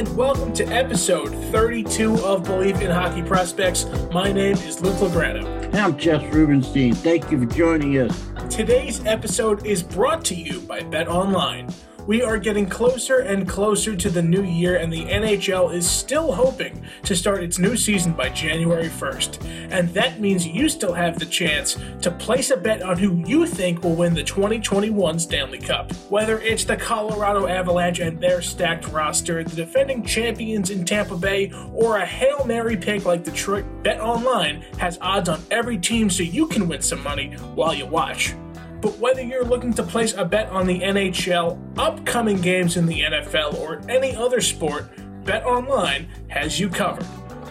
and welcome to episode 32 of Believe in Hockey Prospects. My name is Luke Lagrano. I'm Jess Rubenstein. Thank you for joining us. Today's episode is brought to you by Bet Online. We are getting closer and closer to the new year, and the NHL is still hoping to start its new season by January 1st. And that means you still have the chance to place a bet on who you think will win the 2021 Stanley Cup. Whether it's the Colorado Avalanche and their stacked roster, the defending champions in Tampa Bay, or a Hail Mary pick like Detroit, Bet Online has odds on every team so you can win some money while you watch. But whether you're looking to place a bet on the NHL, upcoming games in the NFL, or any other sport, Bet Online has you covered.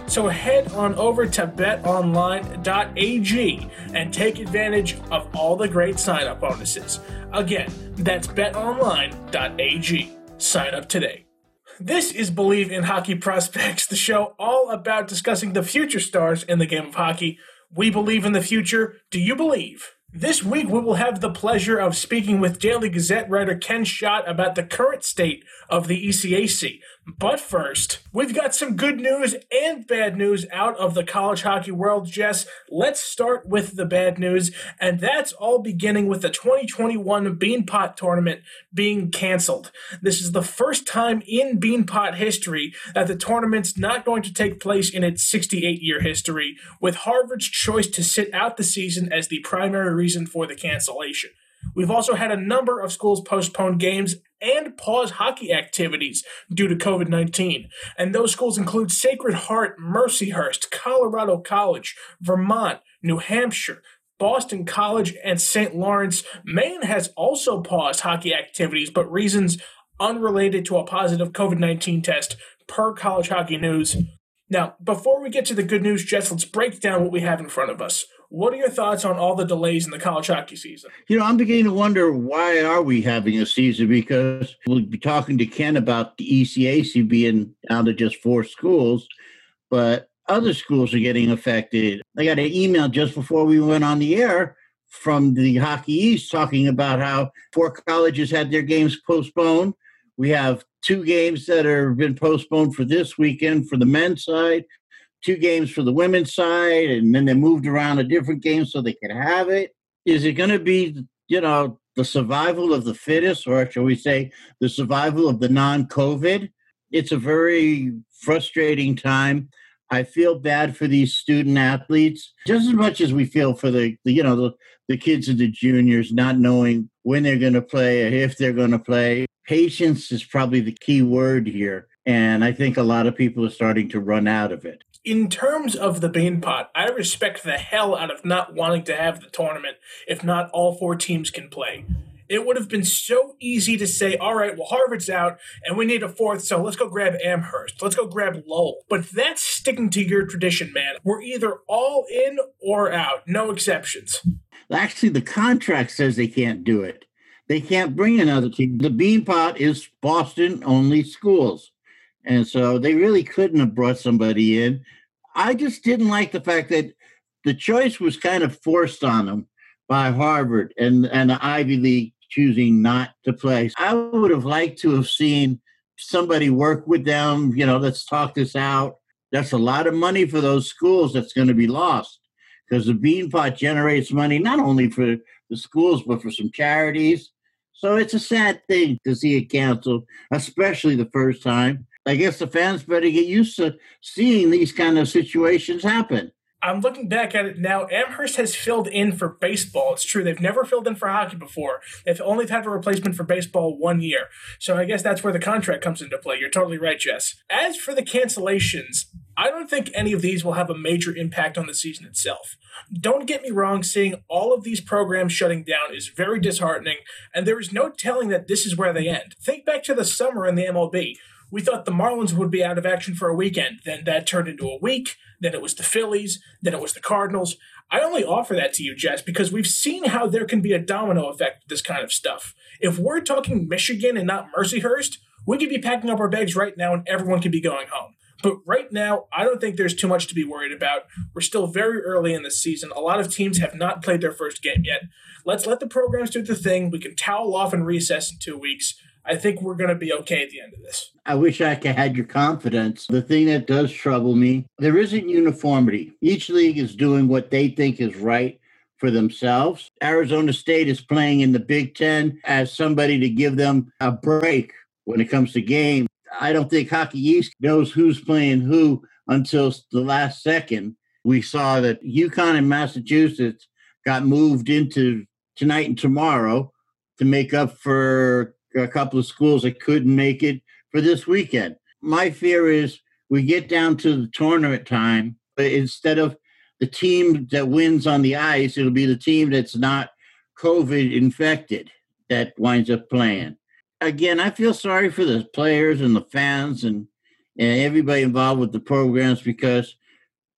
So head on over to betonline.ag and take advantage of all the great sign up bonuses. Again, that's betonline.ag. Sign up today. This is Believe in Hockey Prospects, the show all about discussing the future stars in the game of hockey. We believe in the future. Do you believe? This week, we will have the pleasure of speaking with Daily Gazette writer Ken Schott about the current state of the ECAC. But first, we've got some good news and bad news out of the college hockey world, Jess. Let's start with the bad news, and that's all beginning with the 2021 Beanpot tournament being canceled. This is the first time in Beanpot history that the tournament's not going to take place in its 68 year history, with Harvard's choice to sit out the season as the primary reason for the cancellation. We've also had a number of schools postpone games and pause hockey activities due to COVID 19. And those schools include Sacred Heart, Mercyhurst, Colorado College, Vermont, New Hampshire, Boston College, and St. Lawrence. Maine has also paused hockey activities, but reasons unrelated to a positive COVID 19 test, per College Hockey News. Now, before we get to the good news, Jess, let's break down what we have in front of us. What are your thoughts on all the delays in the college hockey season? You know, I'm beginning to wonder why are we having a season because we'll be talking to Ken about the ECAC being down to just four schools, but other schools are getting affected. I got an email just before we went on the air from the Hockey East talking about how four colleges had their games postponed. We have two games that have been postponed for this weekend for the men's side two games for the women's side, and then they moved around a different game so they could have it. Is it going to be, you know, the survival of the fittest, or shall we say, the survival of the non COVID? It's a very frustrating time. I feel bad for these student athletes just as much as we feel for the, the you know the, the kids and the juniors not knowing when they're going to play or if they're going to play. Patience is probably the key word here, and I think a lot of people are starting to run out of it in terms of the Beanpot, I respect the hell out of not wanting to have the tournament if not all four teams can play. It would have been so easy to say, all right, well, Harvard's out and we need a fourth, so let's go grab Amherst. Let's go grab Lowell. But that's sticking to your tradition, man. We're either all in or out, no exceptions. Actually, the contract says they can't do it. They can't bring another team. The Beanpot is Boston only schools. And so they really couldn't have brought somebody in. I just didn't like the fact that the choice was kind of forced on them by Harvard and, and the Ivy League choosing not to play. I would have liked to have seen somebody work with them, you know, let's talk this out. That's a lot of money for those schools that's going to be lost because the Beanpot generates money not only for the schools, but for some charities. So it's a sad thing to see it canceled, especially the first time. I guess the fans better get used to seeing these kind of situations happen. I'm looking back at it now. Amherst has filled in for baseball. It's true. They've never filled in for hockey before. They've only had a replacement for baseball one year. So I guess that's where the contract comes into play. You're totally right, Jess. As for the cancellations, I don't think any of these will have a major impact on the season itself. Don't get me wrong, seeing all of these programs shutting down is very disheartening, and there is no telling that this is where they end. Think back to the summer in the MLB we thought the Marlins would be out of action for a weekend. Then that turned into a week. Then it was the Phillies. Then it was the Cardinals. I only offer that to you, Jess, because we've seen how there can be a domino effect with this kind of stuff. If we're talking Michigan and not Mercyhurst, we could be packing up our bags right now and everyone could be going home. But right now, I don't think there's too much to be worried about. We're still very early in the season. A lot of teams have not played their first game yet. Let's let the programs do the thing. We can towel off and recess in two weeks. I think we're going to be okay at the end of this. I wish I could had your confidence. The thing that does trouble me, there isn't uniformity. Each league is doing what they think is right for themselves. Arizona State is playing in the Big Ten as somebody to give them a break when it comes to game. I don't think Hockey East knows who's playing who until the last second. We saw that UConn and Massachusetts got moved into tonight and tomorrow to make up for a couple of schools that couldn't make it for this weekend. My fear is we get down to the tournament time, but instead of the team that wins on the ice, it'll be the team that's not COVID infected that winds up playing. Again, I feel sorry for the players and the fans and, and everybody involved with the programs because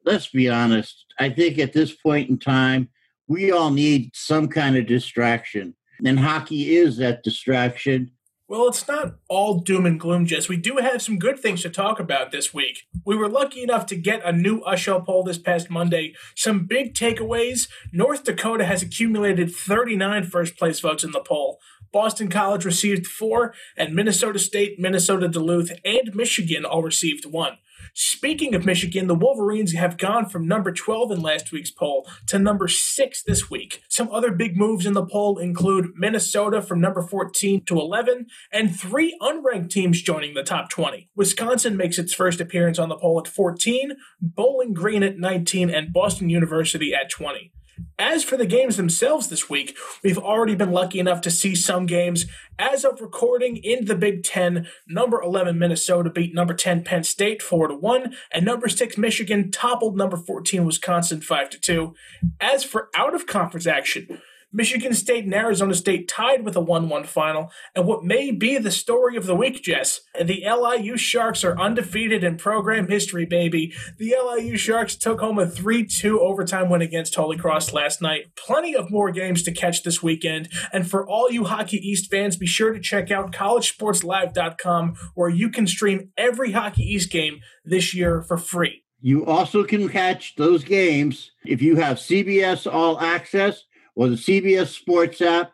let's be honest, I think at this point in time, we all need some kind of distraction. And hockey is that distraction. Well, it's not all doom and gloom, Jess. We do have some good things to talk about this week. We were lucky enough to get a new USCHO poll this past Monday. Some big takeaways. North Dakota has accumulated 39 first place votes in the poll. Boston College received four, and Minnesota State, Minnesota Duluth, and Michigan all received one. Speaking of Michigan, the Wolverines have gone from number 12 in last week's poll to number 6 this week. Some other big moves in the poll include Minnesota from number 14 to 11, and three unranked teams joining the top 20. Wisconsin makes its first appearance on the poll at 14, Bowling Green at 19, and Boston University at 20. As for the games themselves this week, we've already been lucky enough to see some games. As of recording in the Big Ten, number 11 Minnesota beat number 10 Penn State 4 to 1, and number 6 Michigan toppled number 14 Wisconsin 5 to 2. As for out of conference action, Michigan State and Arizona State tied with a 1 1 final. And what may be the story of the week, Jess, the LIU Sharks are undefeated in program history, baby. The LIU Sharks took home a 3 2 overtime win against Holy Cross last night. Plenty of more games to catch this weekend. And for all you Hockey East fans, be sure to check out collegesportslive.com where you can stream every Hockey East game this year for free. You also can catch those games if you have CBS All Access or the CBS Sports app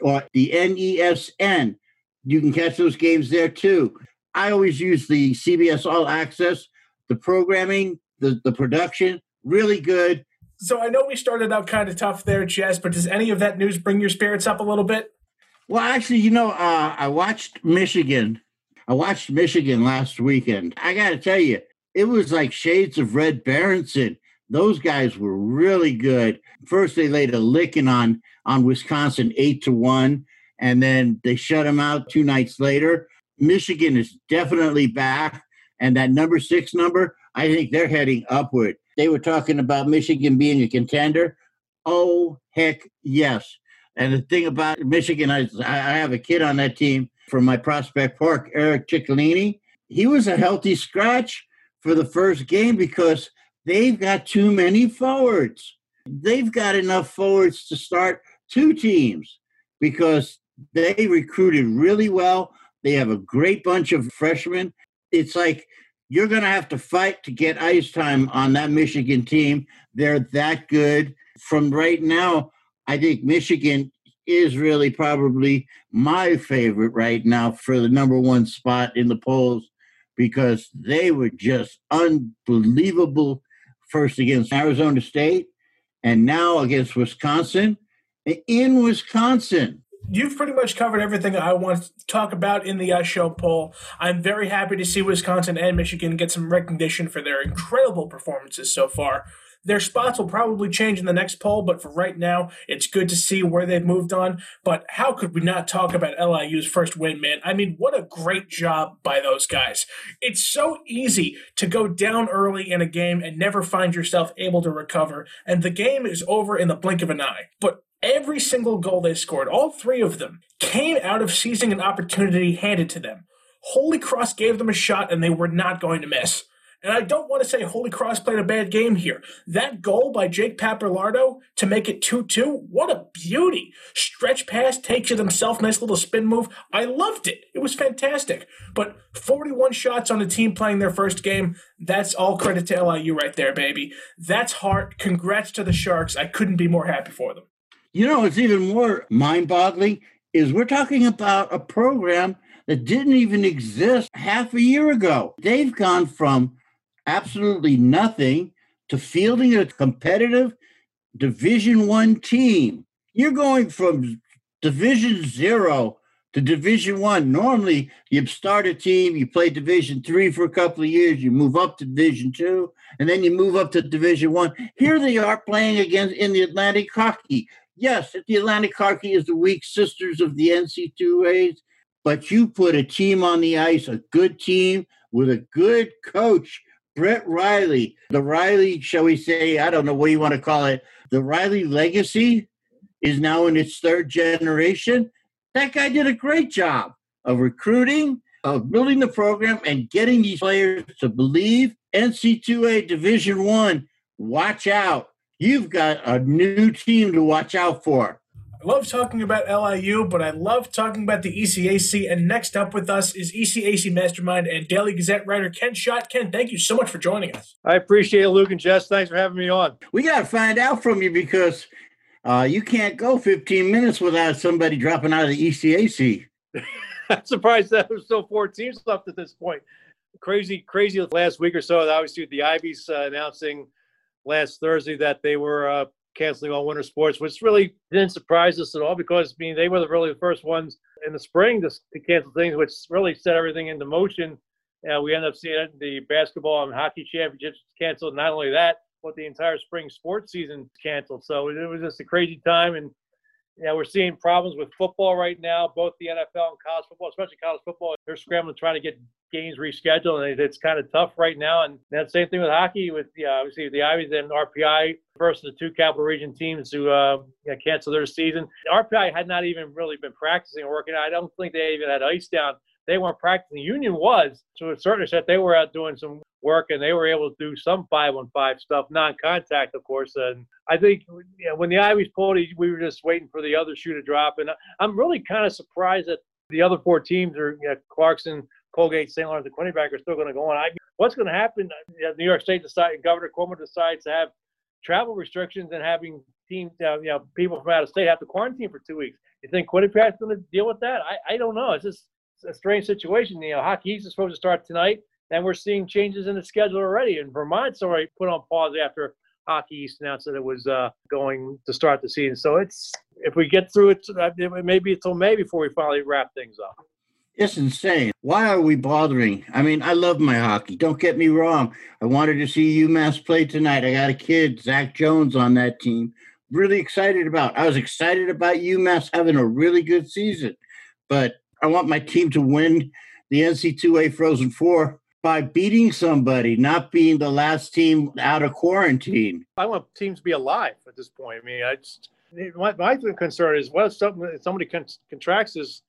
or the NESN. You can catch those games there too. I always use the CBS All Access, the programming, the, the production, really good. So I know we started out kind of tough there, Jess, but does any of that news bring your spirits up a little bit? Well, actually, you know, uh, I watched Michigan. I watched Michigan last weekend. I got to tell you, it was like shades of Red Berenson those guys were really good. First, they laid a licking on on Wisconsin eight to one, and then they shut them out two nights later. Michigan is definitely back, and that number six number, I think they're heading upward. They were talking about Michigan being a contender. Oh heck yes! And the thing about Michigan, I, I have a kid on that team from my Prospect Park, Eric Ciccolini. He was a healthy scratch for the first game because they've got too many forwards. They've got enough forwards to start two teams because they recruited really well. They have a great bunch of freshmen. It's like you're going to have to fight to get ice time on that Michigan team. They're that good. From right now, I think Michigan is really probably my favorite right now for the number one spot in the polls because they were just unbelievable first against Arizona State and now against Wisconsin. In Wisconsin, you've pretty much covered everything I want to talk about in the uh, show poll. I'm very happy to see Wisconsin and Michigan get some recognition for their incredible performances so far. Their spots will probably change in the next poll, but for right now, it's good to see where they've moved on. But how could we not talk about LIU's first win, man? I mean, what a great job by those guys. It's so easy to go down early in a game and never find yourself able to recover, and the game is over in the blink of an eye. But every single goal they scored, all three of them, came out of seizing an opportunity handed to them. Holy Cross gave them a shot and they were not going to miss. And I don't want to say Holy Cross played a bad game here. That goal by Jake Papalardo to make it 2 2, what a beauty. Stretch pass, takes it himself, nice little spin move. I loved it. It was fantastic. But 41 shots on a team playing their first game, that's all credit to LIU right there, baby. That's heart. Congrats to the Sharks. I couldn't be more happy for them. You know, it's even more mind boggling. is we're talking about a program that didn't even exist half a year ago. They've gone from absolutely nothing to fielding a competitive Division One team. You're going from Division Zero to Division One. Normally, you start a team, you play Division Three for a couple of years, you move up to Division Two, and then you move up to Division One. Here they are playing against in the Atlantic Hockey. Yes, the Atlantic Hockey is the weak sisters of the NC2As, but you put a team on the ice, a good team with a good coach, Brett Riley. The Riley, shall we say, I don't know what you want to call it, the Riley legacy is now in its third generation that guy did a great job of recruiting, of building the program, and getting these players to believe NC2A Division One. Watch out. You've got a new team to watch out for. I love talking about LIU, but I love talking about the ECAC. And next up with us is ECAC Mastermind and Daily Gazette writer Ken Schott. Ken, thank you so much for joining us. I appreciate it, Luke and Jess. Thanks for having me on. We got to find out from you because uh, you can't go 15 minutes without somebody dropping out of the ECAC. I'm surprised that there's still four teams left at this point. Crazy, crazy last week or so. Obviously, the Ivies uh, announcing last Thursday that they were uh, canceling all winter sports, which really didn't surprise us at all because I mean they were the, really the first ones in the spring to, to cancel things, which really set everything into motion. Uh, we ended up seeing the basketball and hockey championships canceled. Not only that, but the entire spring sports season canceled. So it was just a crazy time. And yeah, we're seeing problems with football right now, both the NFL and college football, especially college football. They're scrambling trying to get games rescheduled, and it's kind of tough right now. And that same thing with hockey, with yeah, obviously the Ivies and RPI, versus the two Capital Region teams who uh, you know, cancel their season. RPI had not even really been practicing or working. I don't think they even had ice down. They weren't practicing. The Union was to a certain extent. They were out doing some work and they were able to do some five on five stuff, non contact, of course. And I think you know, when the Ivies pulled, we were just waiting for the other shoe to drop. And I'm really kind of surprised that the other four teams are you know, Clarkson, Colgate, St. Lawrence, and Quinnipiac are still going to go on. I mean, what's going to happen? New York State decides, Governor Cuomo decides to have travel restrictions and having teams, uh, you know, people from out of state have to quarantine for two weeks. You think Quinnipiac's going to deal with that? I, I don't know. It's just a strange situation. You know, Hockey is supposed to start tonight and we're seeing changes in the schedule already. And Vermont's already put on pause after Hockey East announced that it was uh, going to start the season. So it's if we get through it, uh, maybe until May before we finally wrap things up. It's insane. Why are we bothering? I mean, I love my hockey. Don't get me wrong. I wanted to see UMass play tonight. I got a kid, Zach Jones, on that team. Really excited about. I was excited about UMass having a really good season, but I want my team to win the NC2A Frozen Four by beating somebody, not being the last team out of quarantine. I want teams to be alive at this point. I mean, I just my, my concern is what if somebody, somebody contracts this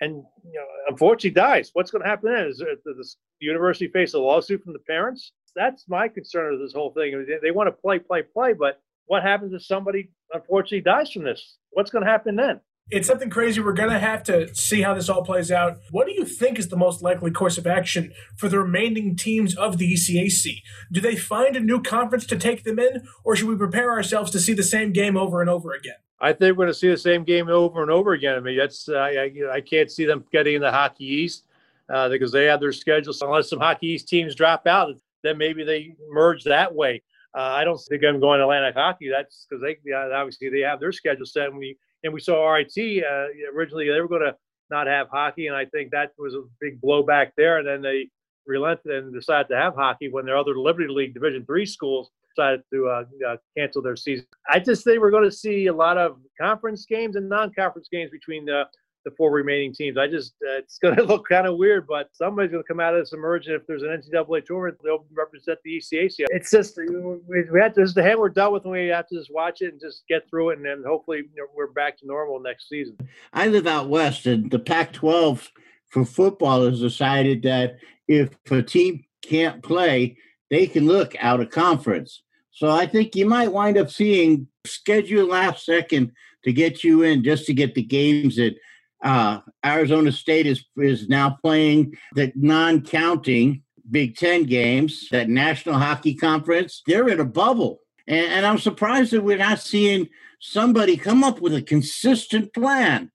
and you know, unfortunately dies? What's going to happen then? Is the university face a lawsuit from the parents? That's my concern of this whole thing. They, they want to play, play, play, but what happens if somebody unfortunately dies from this? What's going to happen then? It's something crazy. We're going to have to see how this all plays out. What do you think is the most likely course of action for the remaining teams of the ECAC? Do they find a new conference to take them in, or should we prepare ourselves to see the same game over and over again? I think we're going to see the same game over and over again. I mean, that's uh, I, I can't see them getting in the Hockey East uh, because they have their schedule. So unless some Hockey East teams drop out, then maybe they merge that way. Uh, I don't think I'm going to Atlantic Hockey. That's because they obviously they have their schedule set. And we and we saw RIT uh, originally they were going to not have hockey, and I think that was a big blowback there. And then they relented and decided to have hockey when their other Liberty League Division three schools decided to uh, uh, cancel their season. I just think we're going to see a lot of conference games and non-conference games between the the four remaining teams. I just uh, it's going to look kind of weird, but somebody's going to come out of this emerging. If there's an NCAA tournament, they'll represent the ECAC. It's just we, we had to, this is the hand we're dealt with, and we have to just watch it and just get through it, and then hopefully you know, we're back to normal next season. I live out west, and the Pac-12 for football has decided that if a team can't play, they can look out of conference. So I think you might wind up seeing schedule last second to get you in just to get the games in. Uh, Arizona State is is now playing the non-counting Big Ten games, that National Hockey Conference. They're in a bubble, and, and I'm surprised that we're not seeing somebody come up with a consistent plan.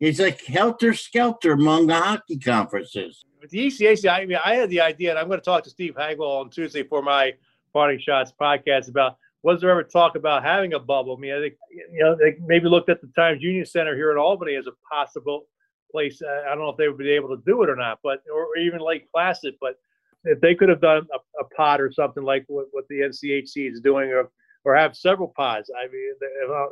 It's like helter skelter among the hockey conferences. With the ECAC, I mean, I had the idea, and I'm going to talk to Steve Hagwell on Tuesday for my Parting Shots podcast about was there ever talk about having a bubble? I mean, I think you know they maybe looked at the Times Union Center here in Albany as a possible place. Uh, I don't know if they would be able to do it or not, but or even Lake Placid. But if they could have done a, a pod or something like what, what the NCHC is doing, or or have several pods. I mean,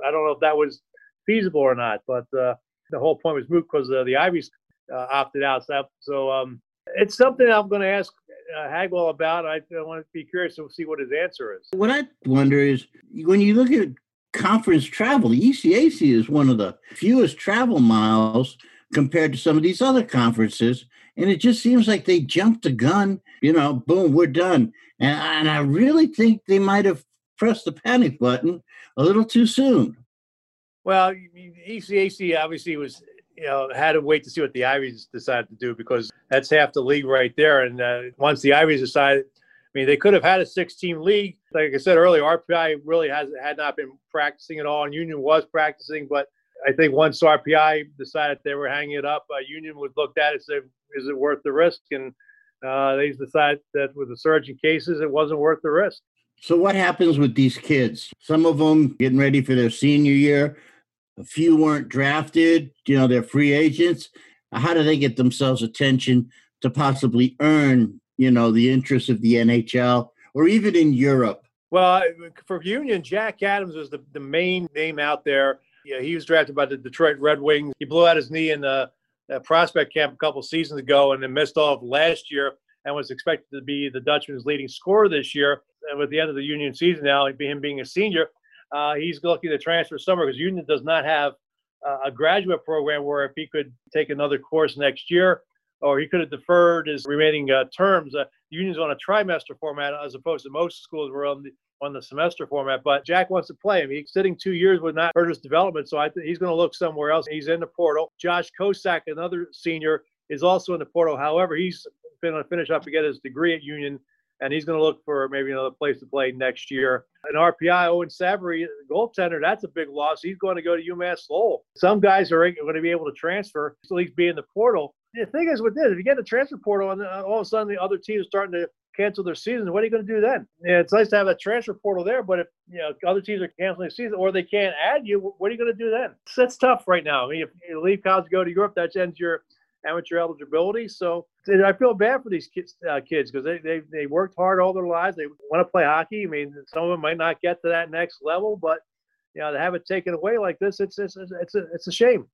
I don't know if that was feasible or not, but uh, the whole point was moot because uh, the Ivies uh, opted out. So, so um, it's something I'm going to ask uh, Hagwell about. I, I want to be curious to see what his answer is. What I wonder is when you look at conference travel, the ECAC is one of the fewest travel miles compared to some of these other conferences. And it just seems like they jumped the gun, you know, boom, we're done. And, and I really think they might have pressed the panic button a little too soon. Well, ECAC obviously was, you know, had to wait to see what the Ivies decided to do because that's half the league right there. And uh, once the Ivies decided, I mean, they could have had a six-team league. Like I said earlier, RPI really has had not been practicing at all, and Union was practicing. But I think once RPI decided they were hanging it up, uh, Union was looked at and said, "Is it worth the risk?" And uh, they decided that with the surge in cases, it wasn't worth the risk. So, what happens with these kids? Some of them getting ready for their senior year. A few weren't drafted, you know, they're free agents. How do they get themselves attention to possibly earn, you know, the interest of the NHL or even in Europe? Well, for Union, Jack Adams was the, the main name out there. Yeah, he was drafted by the Detroit Red Wings. He blew out his knee in the, prospect camp a couple seasons ago and then missed off last year and was expected to be the Dutchman's leading scorer this year. And with the end of the Union season now, him being a senior, uh, he's looking to transfer summer because Union does not have uh, a graduate program where if he could take another course next year, or he could have deferred his remaining uh, terms. Uh, Union's on a trimester format as opposed to most schools were on the on the semester format. But Jack wants to play him. He's sitting two years would not hurt his development, so I think he's going to look somewhere else. He's in the portal. Josh Kosack, another senior, is also in the portal. However, he's going to finish up to get his degree at Union and he's going to look for maybe another place to play next year. An RPI, Owen Savory, goaltender, that's a big loss. He's going to go to UMass Lowell. Some guys are going to be able to transfer, at least be in the portal. The thing is with this, if you get the transfer portal and uh, all of a sudden the other teams starting to cancel their season, what are you going to do then? Yeah, it's nice to have a transfer portal there, but if you know other teams are canceling season or they can't add you, what are you going to do then? That's tough right now. I mean, if you leave college, go to Europe, that ends your amateur eligibility. So I feel bad for these kids uh, kids because they, they they worked hard all their lives. They want to play hockey. I mean, some of them might not get to that next level, but you know, to have it taken away like this, it's it's it's a, it's a shame.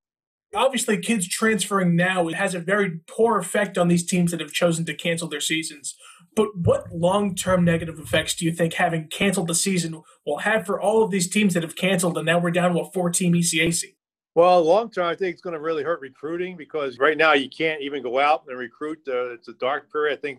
Obviously, kids transferring now it has a very poor effect on these teams that have chosen to cancel their seasons. But what long-term negative effects do you think having canceled the season will have for all of these teams that have canceled and now we're down to a four-team ECAC? Well, long term, I think it's going to really hurt recruiting because right now you can't even go out and recruit. Uh, it's a dark period. I think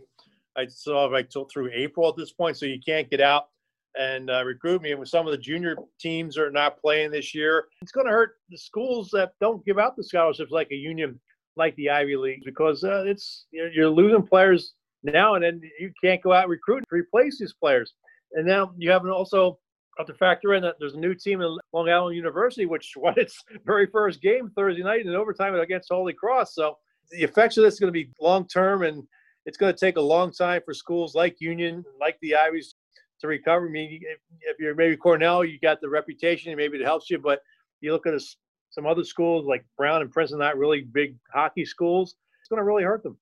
I saw like till through April at this point, so you can't get out and uh, recruit me. And with some of the junior teams are not playing this year, it's going to hurt the schools that don't give out the scholarships like a union, like the Ivy League, because uh, it's you're, you're losing players now, and then you can't go out and recruit to replace these players. And now you have also have to factor in that there's a new team in Long Island University, which won its very first game Thursday night in overtime against Holy Cross. So the effects of this is going to be long term, and it's going to take a long time for schools like Union, like the Ivies, to recover. I mean, if, you're maybe Cornell, you got the reputation, maybe it helps you, but you look at a, some other schools like Brown and Princeton, not really big hockey schools, it's going to really hurt them.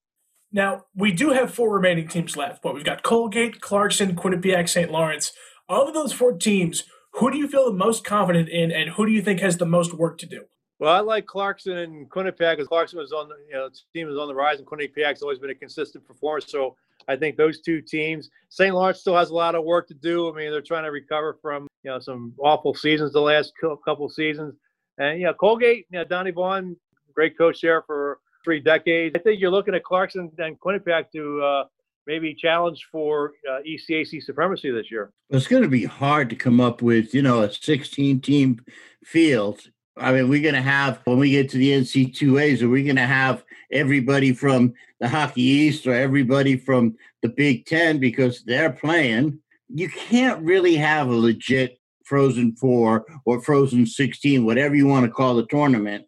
Now, we do have four remaining teams left, but we've got Colgate, Clarkson, Quinnipiac, St. Lawrence of those four teams, who do you feel the most confident in, and who do you think has the most work to do? Well, I like Clarkson and Quinnipiac because Clarkson was on the you know team was on the rise, and Quinnipiac's always been a consistent performer. So I think those two teams. St. Lawrence still has a lot of work to do. I mean, they're trying to recover from you know some awful seasons the last couple seasons, and you know Colgate, you know Donnie Vaughan, great coach there for three decades. I think you're looking at Clarkson and Quinnipiac to uh, maybe challenge for uh, ECAC supremacy this year? It's going to be hard to come up with, you know, a 16 team field. I mean, we're going to have, when we get to the NC2As, are we going to have everybody from the Hockey East or everybody from the Big Ten because they're playing? You can't really have a legit Frozen Four or Frozen 16, whatever you want to call the tournament,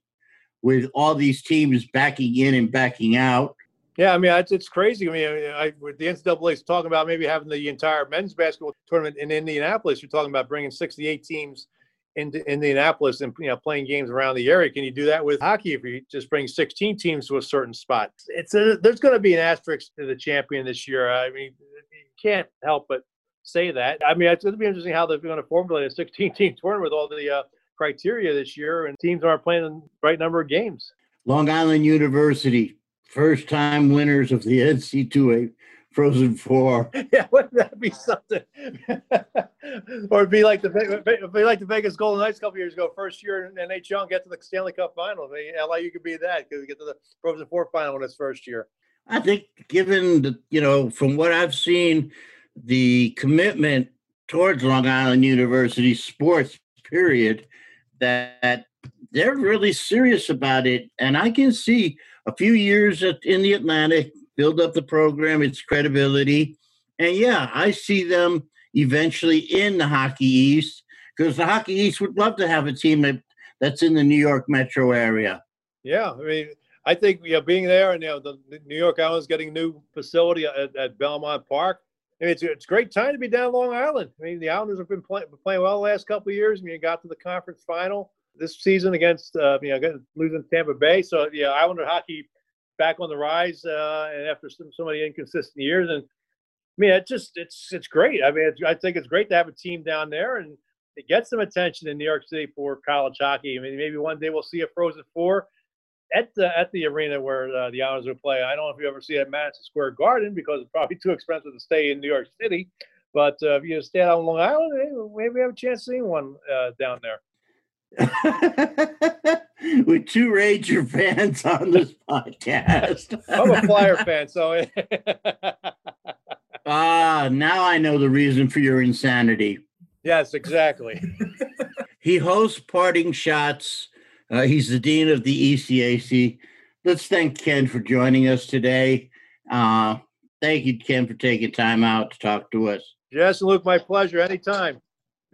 with all these teams backing in and backing out. Yeah, I mean it's, it's crazy. I mean, I, with the NCAA is talking about maybe having the entire men's basketball tournament in Indianapolis. You're talking about bringing 68 teams into Indianapolis and you know playing games around the area. Can you do that with hockey if you just bring 16 teams to a certain spot? It's a, there's going to be an asterisk to the champion this year. I mean, you can't help but say that. I mean, it's going to be interesting how they're going to formulate a 16 team tournament with all the uh, criteria this year, and teams aren't playing the right number of games. Long Island University, first time winners of the NC2A Frozen Four. Yeah, wouldn't that be something? or it'd be like the be like the Vegas Golden Knights a couple years ago, first year in NHL, get to the Stanley Cup Final. I mean, LIU could be that because get to the Frozen Four final in its first year. I think, given the you know, from what I've seen, the commitment towards Long Island University sports, period, that they're really serious about it, and I can see a few years in the Atlantic build up the program, its credibility. And yeah, I see them eventually in the Hockey East because the Hockey East would love to have a team that, that's in the New York metro area. Yeah, I mean, I think you know being there and you know the, the New York Islanders getting a new facility at, at Belmont Park. I mean, it's it's a great time to be down Long Island. I mean, the Islanders have been play, playing well the last couple of years. I mean, you got to the conference final this season against uh, you know losing Tampa Bay. So yeah, Islander hockey back on the rise, uh, and after some so many inconsistent years, and I mean, it just it's it's great. I mean, I think it's great to have a team down there, and it gets some attention in New York City for college hockey. I mean, maybe one day we'll see a Frozen Four at the at the arena where uh, the Islanders will play. I don't know if you ever see it at Madison Square Garden because it's probably too expensive to stay in New York City. But uh, if you stay out on Long Island, maybe we have a chance seeing one uh, down there. with two Ranger fans on this podcast. I'm a Flyer fan, so. ah, now I know the reason for your insanity. Yes, exactly. he hosts Parting Shots. Uh, he's the dean of the ECAC. Let's thank Ken for joining us today. Uh, thank you, Ken, for taking time out to talk to us. Yes, Luke, my pleasure. Anytime.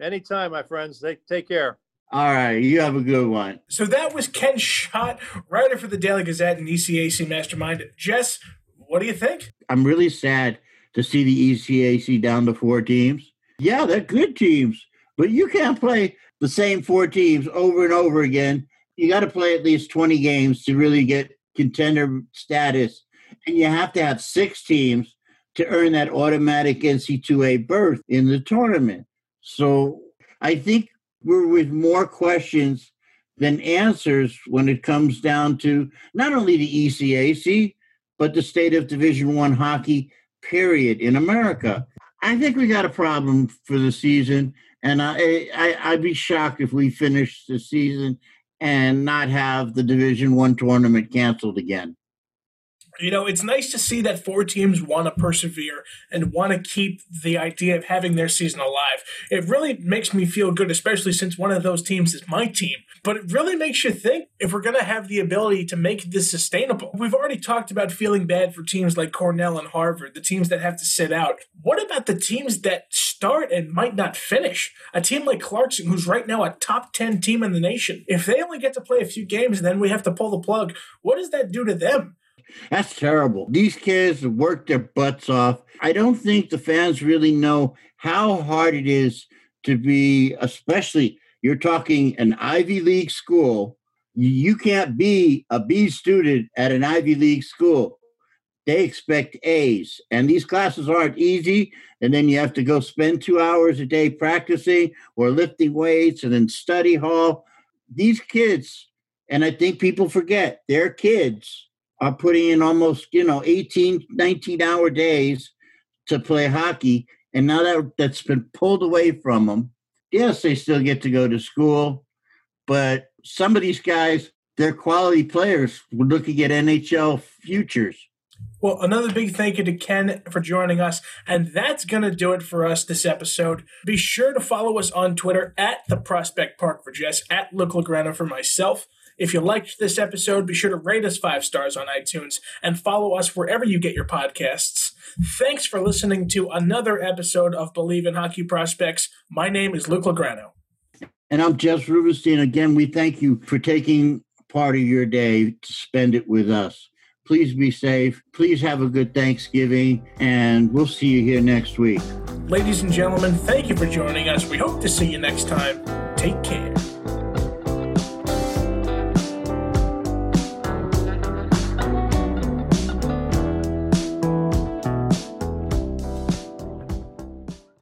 Anytime, my friends. Take, take care. All right, you have a good one. So that was Ken Schott, writer for the Daily Gazette and ECAC Mastermind. Jess, what do you think? I'm really sad to see the ECAC down to four teams. Yeah, they're good teams, but you can't play the same four teams over and over again. You got to play at least 20 games to really get contender status, and you have to have six teams to earn that automatic NC2A berth in the tournament. So I think we're with more questions than answers when it comes down to not only the ECAC but the state of Division One hockey. Period in America. I think we got a problem for the season, and I, I I'd be shocked if we finish the season and not have the Division One tournament canceled again. You know, it's nice to see that four teams want to persevere and want to keep the idea of having their season alive. It really makes me feel good, especially since one of those teams is my team. But it really makes you think if we're going to have the ability to make this sustainable. We've already talked about feeling bad for teams like Cornell and Harvard, the teams that have to sit out. What about the teams that start and might not finish? A team like Clarkson, who's right now a top 10 team in the nation, if they only get to play a few games and then we have to pull the plug, what does that do to them? That's terrible. These kids work their butts off. I don't think the fans really know how hard it is to be, especially you're talking an Ivy League school. You can't be a B student at an Ivy League school. They expect A's, and these classes aren't easy. And then you have to go spend two hours a day practicing or lifting weights and then study hall. These kids, and I think people forget, they're kids are putting in almost, you know, 18, 19 hour days to play hockey. And now that that's been pulled away from them, yes, they still get to go to school, but some of these guys, they're quality players. We're looking at NHL futures. Well, another big thank you to Ken for joining us. And that's going to do it for us this episode. Be sure to follow us on Twitter at the Prospect Park for Jess, at Luke Lograno for myself. If you liked this episode, be sure to rate us five stars on iTunes and follow us wherever you get your podcasts. Thanks for listening to another episode of Believe in Hockey Prospects. My name is Luke Lograno. And I'm Jess Rubenstein. Again, we thank you for taking part of your day to spend it with us. Please be safe. Please have a good Thanksgiving, and we'll see you here next week. Ladies and gentlemen, thank you for joining us. We hope to see you next time. Take care.